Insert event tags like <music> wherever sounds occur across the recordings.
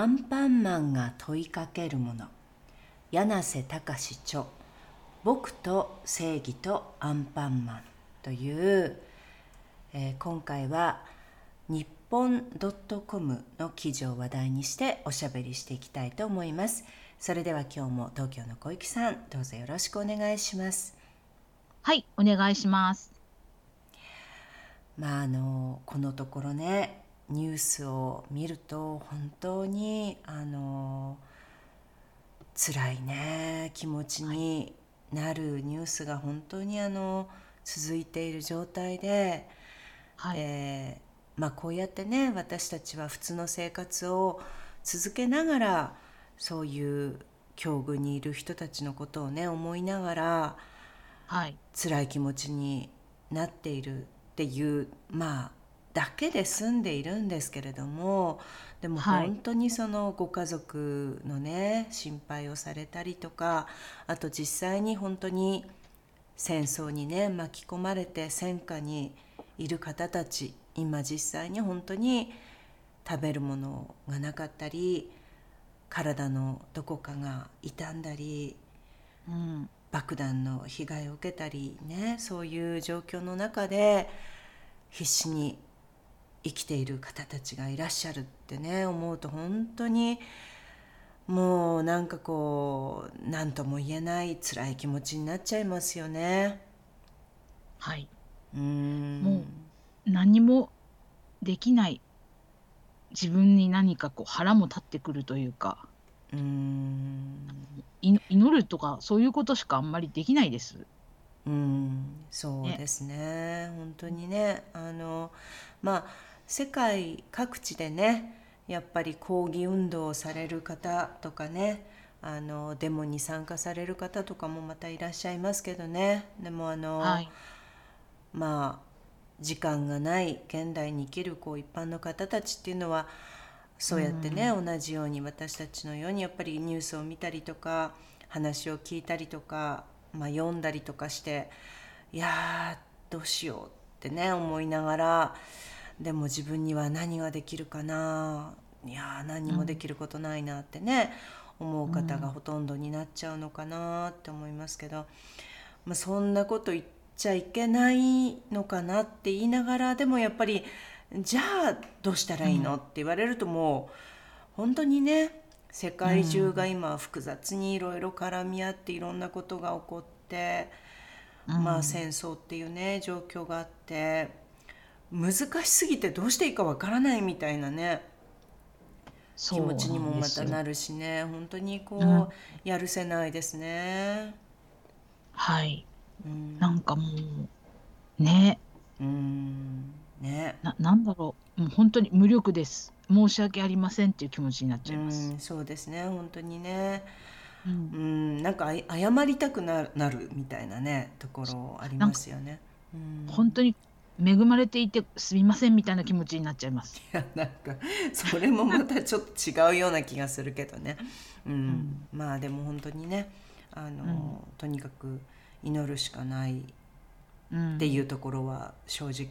アンパンマンが問いかけるもの。柳瀬隆著僕と正義とアンパンマンという、えー、今回は日本 .com の記事を話題にしておしゃべりしていきたいと思います。それでは今日も東京の小雪さんどうぞよろしくお願いします。はいお願いします。まああのこのところねニュースを見ると本当にあの辛いね気持ちになるニュースが本当にあの続いている状態で、はい、えー、まあ、こうやってね私たちは普通の生活を続けながらそういう境遇にいる人たちのことをね思いながら、はい、辛い気持ちになっているっていうまあだけで済んでいるんですけれどもでも本当にそのご家族のね心配をされたりとかあと実際に本当に戦争にね巻き込まれて戦火にいる方たち今実際に本当に食べるものがなかったり体のどこかが傷んだり、うん、爆弾の被害を受けたりねそういう状況の中で必死に生きている方たちがいらっしゃるってね思うと本当にもうなんかこう何とも言えない辛い気持ちになっちゃいますよね。はい。うん。もう何もできない自分に何かこう腹も立ってくるというか。うん。祈るとかそういうことしかあんまりできないです。うん。そうですね、ね、本当にね。あのまあ世界各地でねやっぱり抗議運動をされる方とかねあのデモに参加される方とかもまたいらっしゃいますけどね。でもあの、はい、まあ時間がない現代に生きるこう一般の方たちっていうのはそうやってね、うん、同じように私たちのようにやっぱりニュースを見たりとか話を聞いたりとか、まあ、読んだりとかしていやどうしようってね思いながらでも自分には何ができるかな？いや何もできることないなってね、うん、思う方がほとんどになっちゃうのかなって思いますけど、まあ、そんなこと言っちゃいけないのかなって言いながらでもやっぱりじゃあどうしたらいいの、って言われるともう本当にね世界中が今複雑にいろいろ絡み合っていろんなことが起こって、うん、まあ戦争っていうね状況があって難しすぎてどうしていいかわからないみたいなね気持ちにもまたなるしね。本当にこう、うん、やるせないですね。はい、うん、なんかもうね。うん。ね。ななんだろう。もう本当に無力です。申し訳ありませんっていう気持ちになっちゃいます。うんそうですね。本当にね。うん、うん。なんか謝りたくなるみたいなねところありますよね。うん、本当に恵まれていてすみませんみたいな気持ちになっちゃいます。いやなんかそれもまたちょっと違うような気がするけどね、うん、うん、まあでも本当にねあの、うん、とにかく祈るしかないっていうところは正直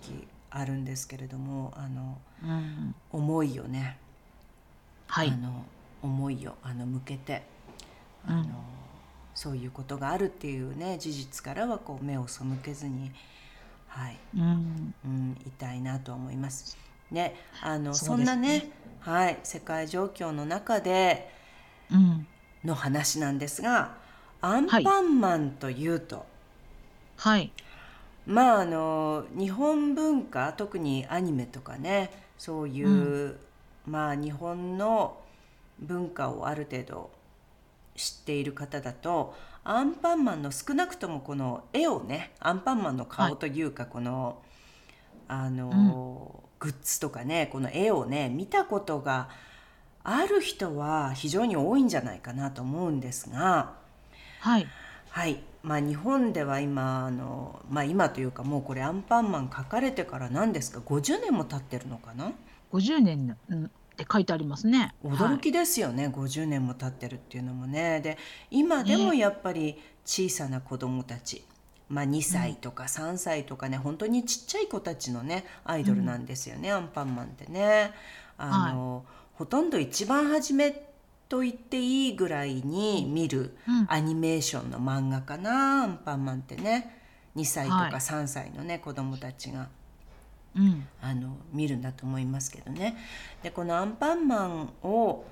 あるんですけれどもあの、うん、思いをね、はい、あの思いをあの向けてあの、そういうことがあるっていうね事実からはこう目を背けずに。はい、うん、うん、いたいなと思います。ね、あのそ、ね,、んなね、はい、世界状況の中での話なんですが、アンパンマンというと、はい、まああの日本文化特にアニメとかねそういう、うん、まあ日本の文化をある程度知っている方だとアンパンマンの少なくともこの絵をねアンパンマンの顔というか、このあの、グッズとかねこの絵をね見たことがある人は非常に多いんじゃないかなと思うんですがはい。はい。まあ日本では今あのまあ今というかもうこれアンパンマン書かれてから何ですか50年も経ってるのかな？50年って書いてありますね。驚きですよね、はい、50年も経ってるっていうのもね。で今でもやっぱり小さな子供たち、まあ、2歳とか3歳とかね、うん、本当にちっちゃい子たちのねアイドルなんですよね、うん、アンパンマンってね。あの、はい、ほとんど一番初めと言っていいぐらいに見るアニメーションの漫画かな、アンパンマンってね。2歳とか3歳のね、はい、子供たちが。うん、あの見るんだと思いますけどね。でこのアンパンマンを、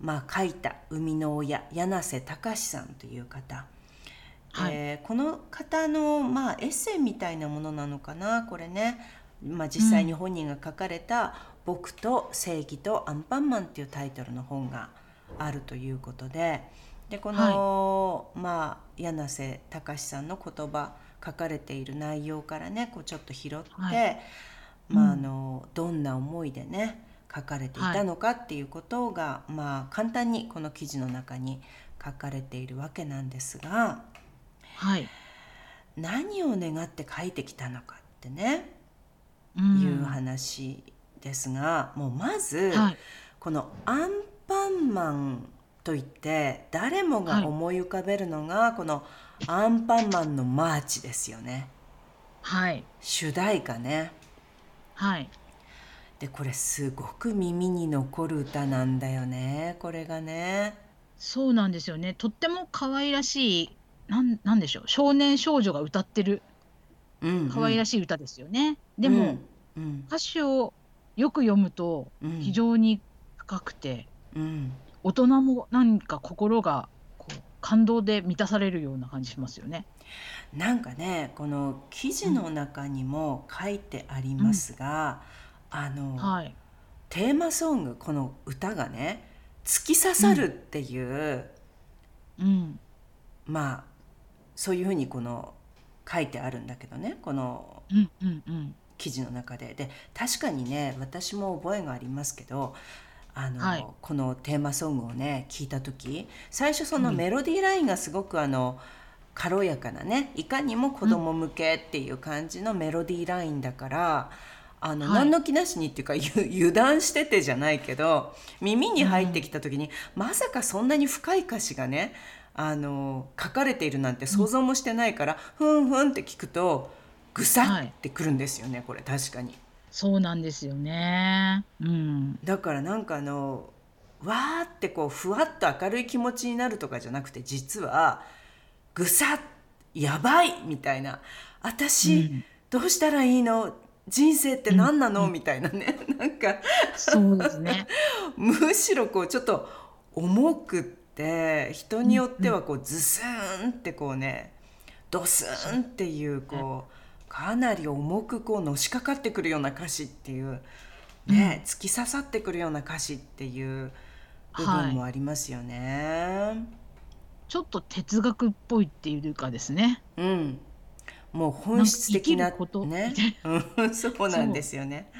まあ、書いた生みの親柳瀬隆さんという方、はい、えー、この方の、まあ、エッセイみたいなものなのかなこれね、まあ、実際に本人が書かれた「僕と正義とアンパンマン」っていうタイトルの本があるということで。でこの、はい、まあ、柳瀬隆さんの言葉書かれている内容からねこうちょっと拾って、はい、まあ、あのどんな思いでね書かれていたのかっていうことが、はい、まあ、簡単にこの記事の中に書かれているわけなんですが、はい、何を願って書いてきたのかってね、うん、いう話ですがもうまず、はい、このアンパンマンといって誰もが思い浮かべるのが、このアンパンマンのマーチですよね。はい。主題歌ね。はい。でこれすごく耳に残る歌なんだよねこれがね。そうなんですよね。とっても可愛らしいなんなんでしょう少年少女が歌ってる可愛らしい歌ですよね。でも、うん、歌詞をよく読むと非常に深くて、うん、大人も何か心がこう感動で満たされるような感じしますよね。なんかねこの記事の中にも書いてありますが、うん、あの、はい、テーマソングこの歌がね突き刺さるっていう、うん、まあそういうふうにこの書いてあるんだけどねこの記事の中で。で確かにね私も覚えがありますけどあの、はい、このテーマソングをね聞いた時最初そのメロディーラインがすごくあの、うん軽やかなねいかにも子供向けっていう感じのメロディーラインだから、あの、はい、何の気なしにっていうか <laughs> 油断しててじゃないけど耳に入ってきた時に、うん、まさかそんなに深い歌詞がねあの書かれているなんて想像もしてないから、うん、ふんふんって聞くとぐさってくるんですよね、はい、これ確かに。そうなんですよね、うん、だからなんかあのわーってこうふわっと明るい気持ちになるとかじゃなくて実はぐさっやばいみたいな。私、うん、どうしたらいいの？人生って何なの、うん、みたいなね。<laughs> なんか。そうですね。<laughs> むしろこうちょっと重くって人によってはこうズスーンってこうねドスンっていうこうかなり重くこうのしかかってくるような歌詞っていうね、突き刺さってくるような歌詞っていう部分もありますよね。はいちょっと哲学っぽいっていうかですね。うん。もう本質的なことね。<laughs> そうなんですよね。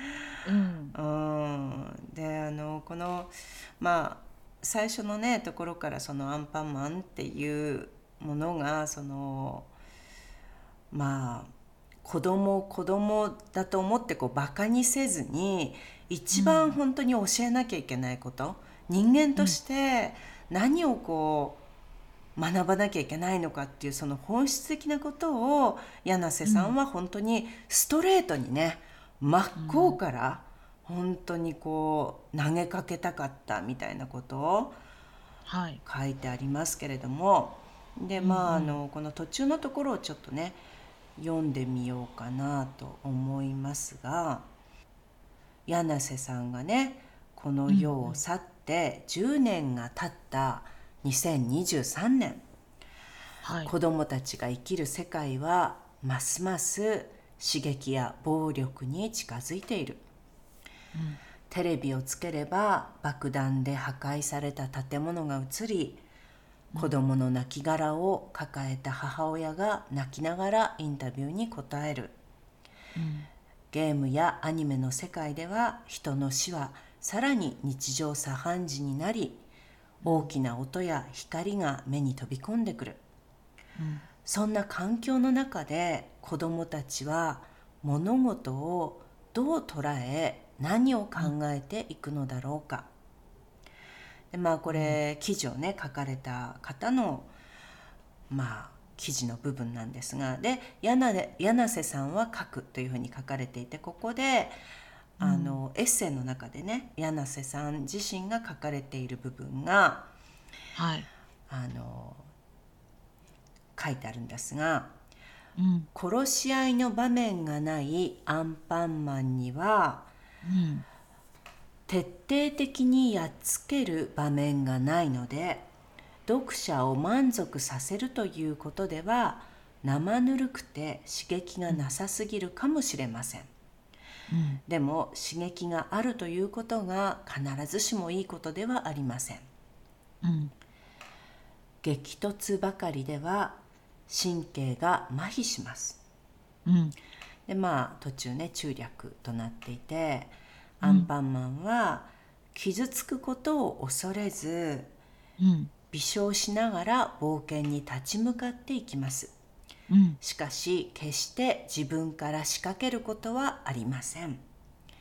うん、うんであのこのまあ最初のねところからそのアンパンマンっていうものがそのまあ子供子供だと思ってこうバカにせずに一番本当に教えなきゃいけないこと、うん、人間として何をこう学ばなきゃいけないのかっていうその本質的なことを柳瀬さんは本当にストレートにね、真っ向から本当にこう投げかけたかったみたいなことを書いてありますけれども、でまああのこの途中のところをちょっとね読んでみようかなと思いますが柳瀬さんがねこの世を去って10年が経った2023年、はい、子どもたちが生きる世界はますます刺激や暴力に近づいている、うん、テレビをつければ爆弾で破壊された建物が映り子供の亡骸を抱えた母親が泣きながらインタビューに答える、うん、ゲームやアニメの世界では人の死はさらに日常茶飯事になり大きな音や光が目に飛び込んでくる、うん、そんな環境の中で子どもたちは物事をどう捉え何を考えていくのだろうか、でまあこれ記事をね書かれた方のまあ記事の部分なんですがで柳瀬さんは書くというふうに書かれていてここであの、エッセイの中でね柳瀬さん自身が書かれている部分が、はい、あの書いてあるんですが、うん、殺し合いの場面がないアンパンマンには、うん、徹底的にやっつける場面がないので読者を満足させるということでは生ぬるくて刺激がなさすぎるかもしれません、うん、でも刺激があるということが必ずしもいいことではありません、うん、激突ばかりでは神経が麻痺します、うん、でまあ途中ね中略となっていてアンパンマンは傷つくことを恐れず、うん、微笑しながら冒険に立ち向かっていきます、うん、しかし決して自分から仕掛けることはありません、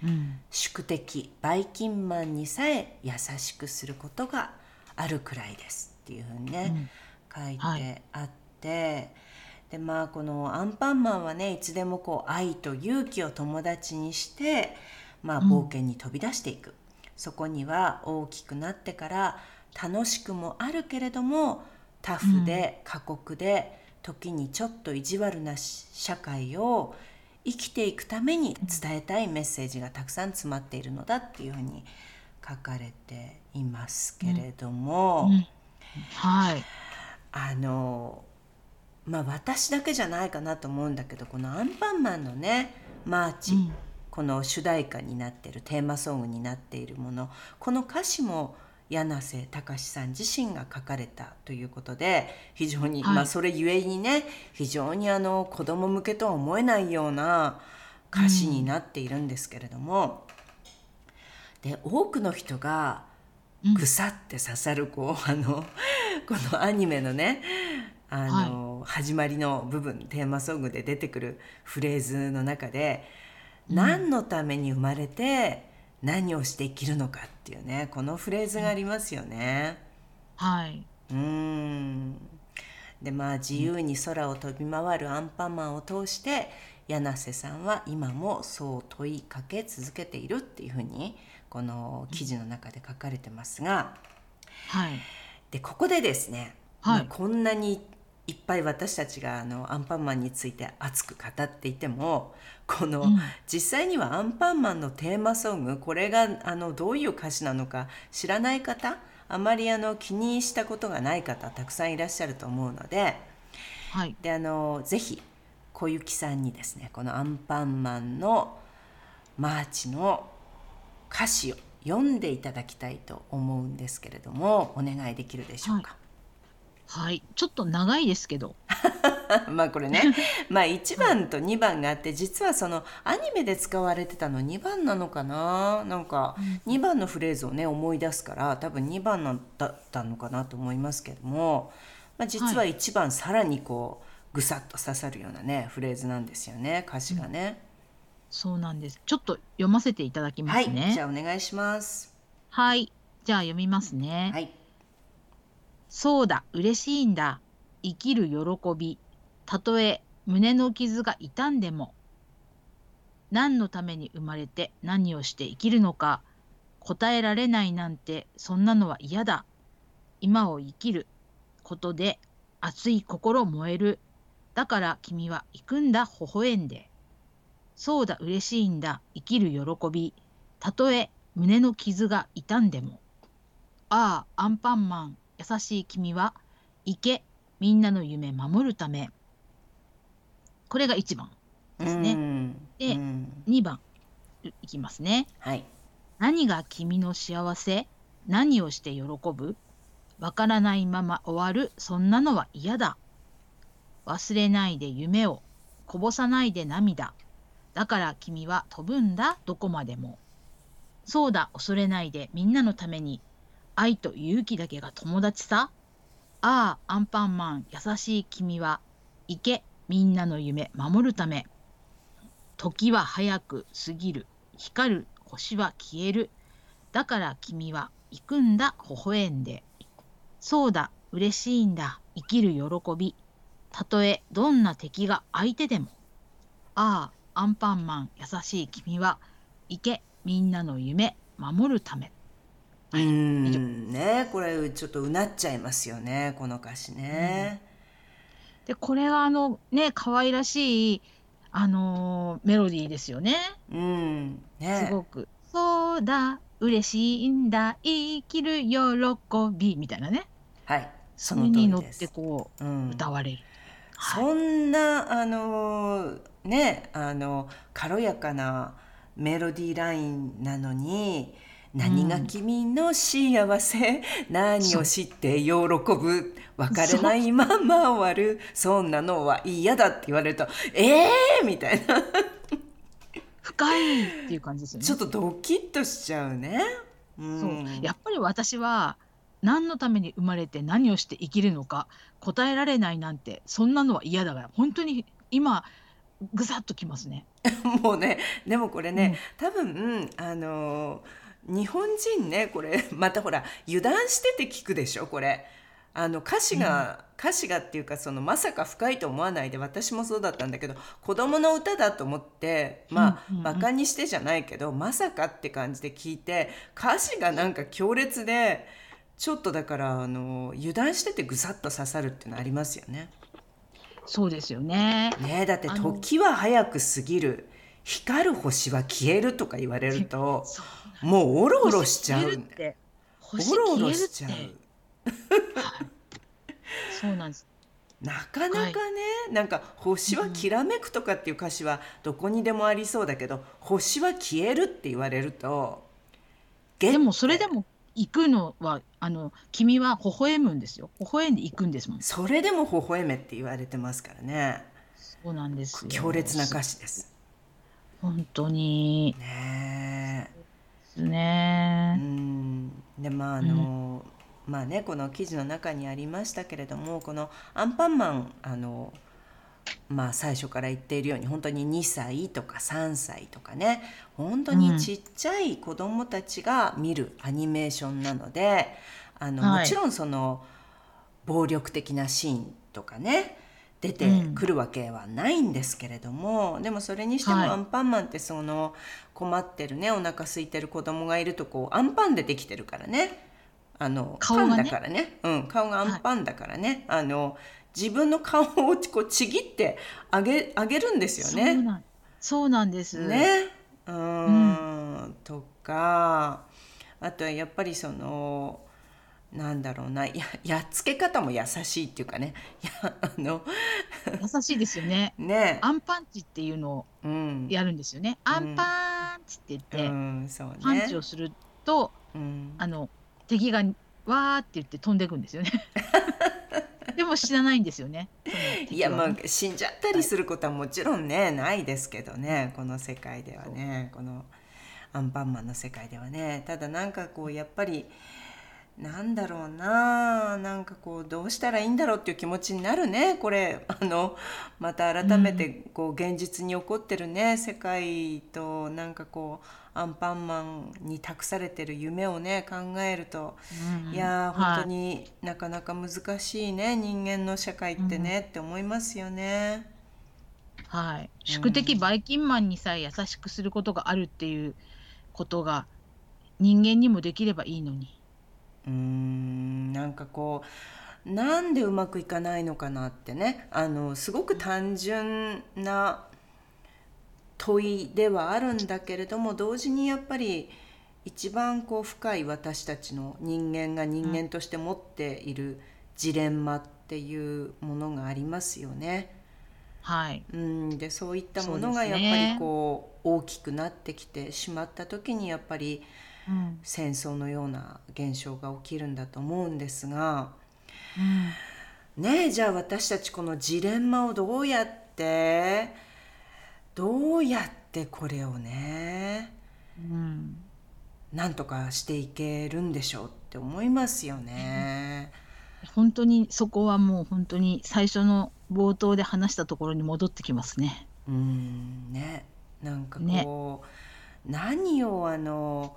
うん、宿敵バイキンマンにさえ優しくすることがあるくらいですっていうふうにね、書いてあって、はいでまあこのアンパンマンはねいつでもこう愛と勇気を友達にしてまあ、冒険に飛び出していく、うん、そこには大きくなってから楽しくもあるけれどもタフで過酷で、時にちょっと意地悪な社会を生きていくために伝えたいメッセージがたくさん詰まっているのだっていうふうに書かれていますけれども、うん。うん、はい。あのまあ私だけじゃないかなと思うんだけどこのアンパンマンのねマーチ、この主題歌になっているテーマソングになっているものこの歌詞も柳瀬隆さん自身が書かれたということで非常に、はい、まあそれゆえにね非常にあの子供向けとは思えないような歌詞になっているんですけれども、うん、で多くの人がぐさって刺さるこう、あのこのアニメのねあの、はい、始まりの部分テーマソングで出てくるフレーズの中で何のために生まれて何をして生きるのかっていうねこのフレーズがありますよね。はい。うん。でまあ自由に空を飛び回るアンパンマンを通して柳瀬さんは今もそう問いかけ続けているっていうふうにこの記事の中で書かれてますが、はい、でここでですね、はい、こんなにいっぱい私たちがあのアンパンマンについて熱く語っていてもこの、うん、実際にはアンパンマンのテーマソングこれがあのどういう歌詞なのか知らない方あまりあの気にしたことがない方たくさんいらっしゃると思うので,、はい、であのぜひ小雪さんにですねこのアンパンマンのマーチの歌詞を読んでいただきたいと思うんですけれどもお願いできるでしょうか？はいはい、ちょっと長いですけど。<laughs> まあこれね、<laughs> まあ1番と2番があって、実はそのアニメで使われてたの2番なのかな？なんか2番のフレーズをね思い出すから多分2番だったのかなと思いますけども、まあ、実は1番さらにこうぐさっと刺さるようなねフレーズなんですよね歌詞がね、そうなんです。ちょっと読ませていただきますね。はい、じゃあお願いします。はい、じゃあ読みますね。はい。そうだ、嬉しいんだ。生きる喜び。たとえ胸の傷が痛んでも。何のために生まれて何をして生きるのか。答えられないなんてそんなのは嫌だ。今を生きることで熱い心燃える。だから君は行くんだ微笑んで。そうだ嬉しいんだ生きる喜び。たとえ胸の傷が痛んでも。ああアンパンマン優しい君は行けみんなの夢守るため。これが1番ですね。で2番いきますね。はい、何が君の幸せ何をして喜ぶわからないまま終わるそんなのは嫌だ。忘れないで夢をこぼさないで涙。だから君は飛ぶんだどこまでも。そうだ恐れないでみんなのために愛と勇気だけが友達さ。ああアンパンマン優しい君は。行けみんなの夢守るため。時は早く過ぎる。光る星は消える。だから君は行くんだ微笑んで。そうだ嬉しいんだ。生きる喜び。たとえどんな敵が相手でも。ああアンパンマン優しい君は。行けみんなの夢守るため。うんねこれちょっとうなっちゃいますよねこの歌詞ね。うん、でこれはあのね可愛らしいあのー、メロディーですよね。うんねすごく。そうだ嬉しいんだ生きる喜びみたいなね。はいそれに乗ってこう、うん、歌われる。はい、そんなあのねあの軽やかなメロディーラインなのに。何が君の幸せ、うん、何を知って喜ぶ？別れないまま終わる。そんなのは嫌だって言われるとええー、みたいな。深いっていう感じですよね。ちょっとドキッとしちゃうね、うん、そう。やっぱり私は何のために生まれて何をして生きるのか答えられないなんてそんなのは嫌だから本当に今ぐさっときますね。<laughs> もうねでもこれね、うん、多分あのー日本人ねこれ。<laughs> またほら油断してて聞くでしょこれ。あの歌詞が、うん、歌詞がっていうかそのまさか深いと思わないで私もそうだったんだけど子供の歌だと思ってまあ、うんうん、バカにしてじゃないけどまさかって感じで聞いて歌詞がなんか強烈でちょっとだからあの油断しててぐさっと刺さるっていうのありますよね。そうですよね。ねだって時は早く過ぎる光る星は消えるとか言われるともうおろおろしちゃう。おろおろしちゃう。そうなんです。なかなかね、はい、なんか星はきらめくとかっていう歌詞はどこにでもありそうだけど、うん、星は消えるって言われるとでもそれでも行くのはあの君は微笑むんですよ。微笑んで行くんですもん。それでも微笑めって言われてますからね。そうなんです強烈な歌詞です本当に。ねですね。うん。でまああの、うん、まあねこの記事の中にありましたけれどもこのアンパンマンあのまあ最初から言っているように本当に2歳とか3歳とかね本当にちっちゃい子どもたちが見るアニメーションなのであの、もちろんその暴力的なシーンとかね出てくるわけはないんですけれども、うん、でもそれにしてもアンパンマンってその困ってるねお腹空いてる子供がいるとこうアンパンでできてるからね。あの顔が、ね、だからね、うん、顔がアンパンだからね、はい、あの自分の顔をこうちぎってあげあげるんですよね。そうなんです。ね。うん、とかあとはやっぱりそのなんだろうな。ややっつけ方も優しいっていうかね。<laughs> やあの優しいですよね。<laughs> ね。アンパンチっていうのをやるんですよね。うん、アンパンチって言って、うんね、パンチをすると、うん、あの敵がわーって言って飛んでいくんですよね。<laughs> でも死なないんですよね。いやまあ死んじゃったりすることはもちろんねないですけどね。この世界ではね。このアンパンマンの世界ではね。ただなんかこうやっぱり。なんだろうななんかこうどうしたらいいんだろうっていう気持ちになるねこれ。<laughs> あのまた改めてこう現実に起こってるね、うん、世界となんかこうアンパンマンに託されてる夢をね考えると、うん、いや本当になかなか難しいね、人間の社会ってね、うん、って思いますよね。はい、宿敵バイキンマンにさえ優しくすることがあるっていうことが人間にもできればいいのに。うーんなんかこうなんでうまくいかないのかなってね。あのすごく単純な問いではあるんだけれども同時にやっぱり一番こう深い私たちの人間が人間として持っているジレンマっていうものがありますよね。はい、うんでそういったものがやっぱりこう大きくなってきてしまった時にやっぱり戦争のような現象が起きるんだと思うんですが、うん、ねえじゃあ私たちこのジレンマをどうやってどうやってこれをね、うん、なんとかしていけるんでしょうって思いますよね。本当にそこはもう本当に最初の冒頭で話したところに戻ってきますね。うん。ね。なんかこう、ね、何をあの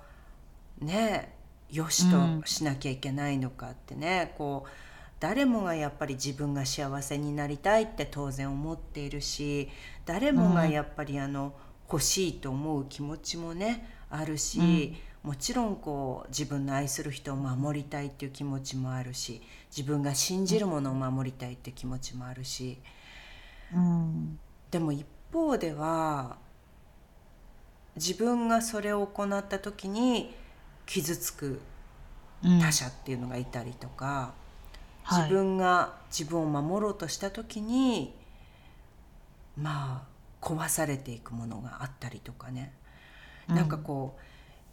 ねよしとしなきゃいけないのかってね、うん、こう誰もがやっぱり自分が幸せになりたいって当然思っているし誰もがやっぱりあの、欲しいと思う気持ちもねあるし、うん、もちろんこう自分の愛する人を守りたいっていう気持ちもあるし自分が信じるものを守りたいっていう気持ちもあるし、うん、でも一方では自分がそれを行った時に傷つく他者っていうのがいたりとか、うん、自分が自分を守ろうとした時に、まあ壊されていくものがあったりとかね、うん、なんかこう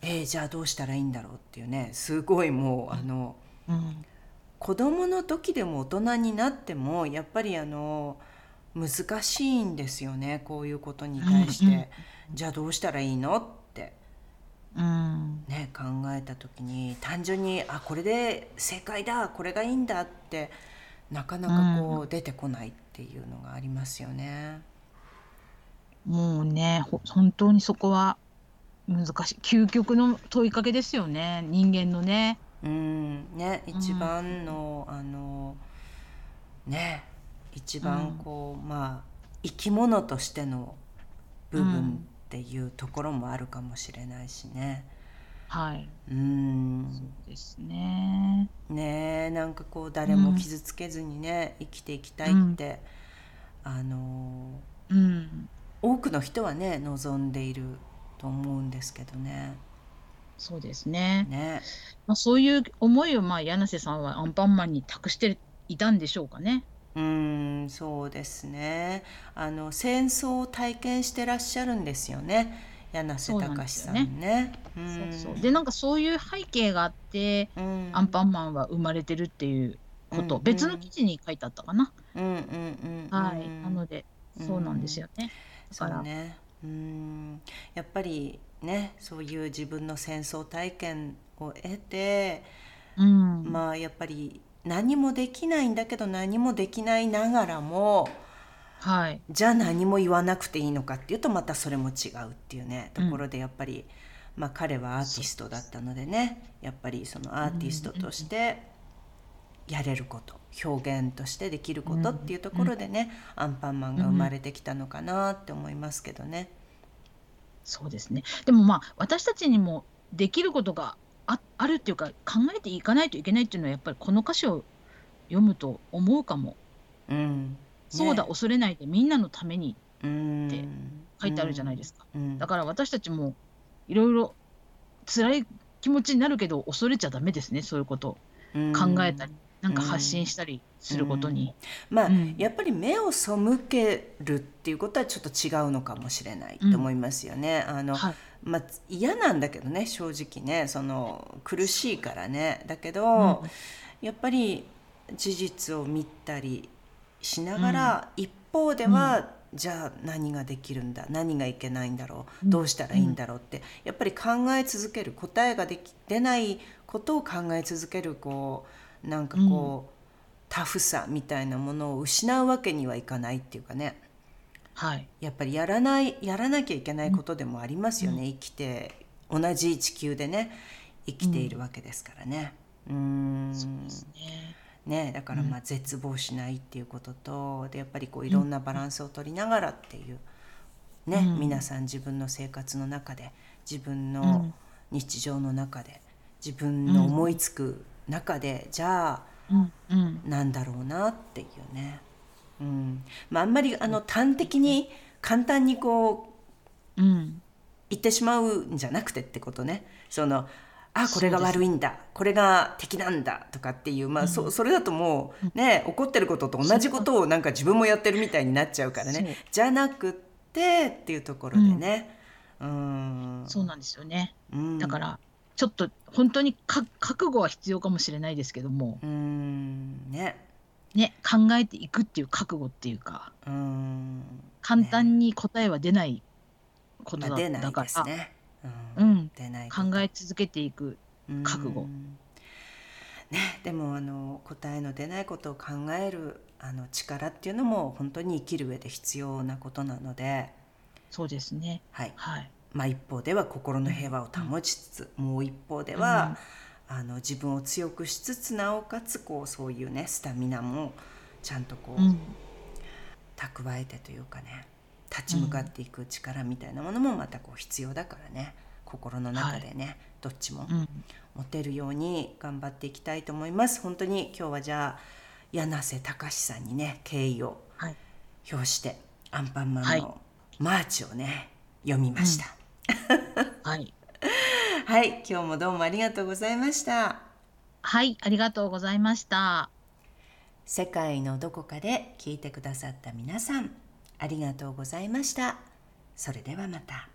えー、じゃあどうしたらいいんだろうっていうねすごいもうあの、うん、子供の時でも大人になってもやっぱりあの難しいんですよねこういうことに対して、うんうん、じゃあどうしたらいいのって、うん、ね、考えた時に単純にあこれで正解だこれがいいんだってなかなかこう出てこないっていうのがありますよね。もうね本当にそこは難しい。究極の問いかけですよね人間のね。うん。ね一番の、うん、あのね一番こう、うん、まあ生き物としての部分っていうところもあるかもしれないしね。はい。うん。そうですね。ねなんかこう誰も傷つけずにね、生きていきたいって、あの、うん、多くの人はね望んでいると思うんですけどね。そうですね。ね。まあ、そういう思いを、まあ、柳瀬さんはアンパンマンに託していたんでしょうかね。うんそうですね。あの戦争を体験してらっしゃるんですよね。柳瀬隆さんね。そうそうでなんかそういう背景があって、うん、アンパンマンは生まれてるっていうこと、うんうん、別の記事に書いてあったかな。うんうんうん、はい。なのでそうなんですよね。だから。ね。うん。やっぱりねそういう自分の戦争体験を得て、うん、まあやっぱり何もできないんだけど何もできないながらも、はい、じゃあ何も言わなくていいのかっていうとまたそれも違うっていうねところでやっぱり、うん、まあ、彼はアーティストだったのでねやっぱりそのアーティストとしてやれること表現としてできることっていうところでね、アンパンマンが生まれてきたのかなって思いますけどね。そうですね。でもまあ私たちにもできることがああるっていうか考えていかないといけないっていうのはやっぱりこの歌詞を読むと思うかも。うん、ね、そうだ恐れないでみんなのためにって書いてあるじゃないですか。うん、だから私たちもいろいろ辛い気持ちになるけど恐れちゃダメですねそういうこと。考えたり。なんか発信したりすることに、うん、まあ、うん、やっぱり目を背けるっていうことはちょっと違うのかもしれないと思いますよね。あの、はい、まあ、嫌なんだけどね正直ねその苦しいからね。だけど、やっぱり事実を見たりしながら、一方では、じゃあ何ができるんだ何がいけないんだろうどうしたらいいんだろうってやっぱり考え続ける答えができ出ないことを考え続けるこうなんかこう、うん、タフさみたいなものを失うわけにはいかないっていうかね、はい、やっぱりやらないやらなきゃいけないことでもありますよね、うん、生きて。同じ地球でね生きているわけですからね。うん、ね。ね、だからまあ絶望しないっていうことと、でやっぱりこういろんなバランスを取りながらっていう、ね、うん、皆さん自分の生活の中で自分の日常の中で自分の思いつく中でじゃあ、うん。うん、なんだろうなっていうね、うん。まあ、あんまりあの端的に簡単にこう、うん、言ってしまうんじゃなくてってことね。そのあこれが悪いんだ。これが敵なんだとかっていう、まあそ、うん、それだともうね怒ってることと同じことをなんか自分もやってるみたいになっちゃうからね。じゃなくってっていうところでね、うん、そうなんですよね、うん、だからちょっと本当にか覚悟は必要かもしれないですけども。うん。ねね考えていくっていう覚悟っていうかうん。簡単に答えは出ないことだ,、まあ、出ないだから、ですね、う、ん、出ない考え続けていく覚悟。うん。ね、でもあの答えの出ないことを考えるあの力っていうのも本当に生きる上で必要なことなので、そうですね。はい。はい。まあ、一方では心の平和を保ちつつ、もう一方では、あの自分を強くしつつなおかつこうそういうねスタミナもちゃんとこう、うん。蓄えてというかね立ち向かっていく力みたいなものもまたこう必要だからね。心の中でね、どっちもうん。持てるように頑張っていきたいと思います。本当に今日はじゃあ柳瀬隆さんにね敬意をはい。表してアンパンマはい。ンのマーチをね読みました、はい <laughs> はい今日もどうもありがとうございました。はいありがとうございました。世界のどこかで聞いてくださった皆さんありがとうございました。それではまた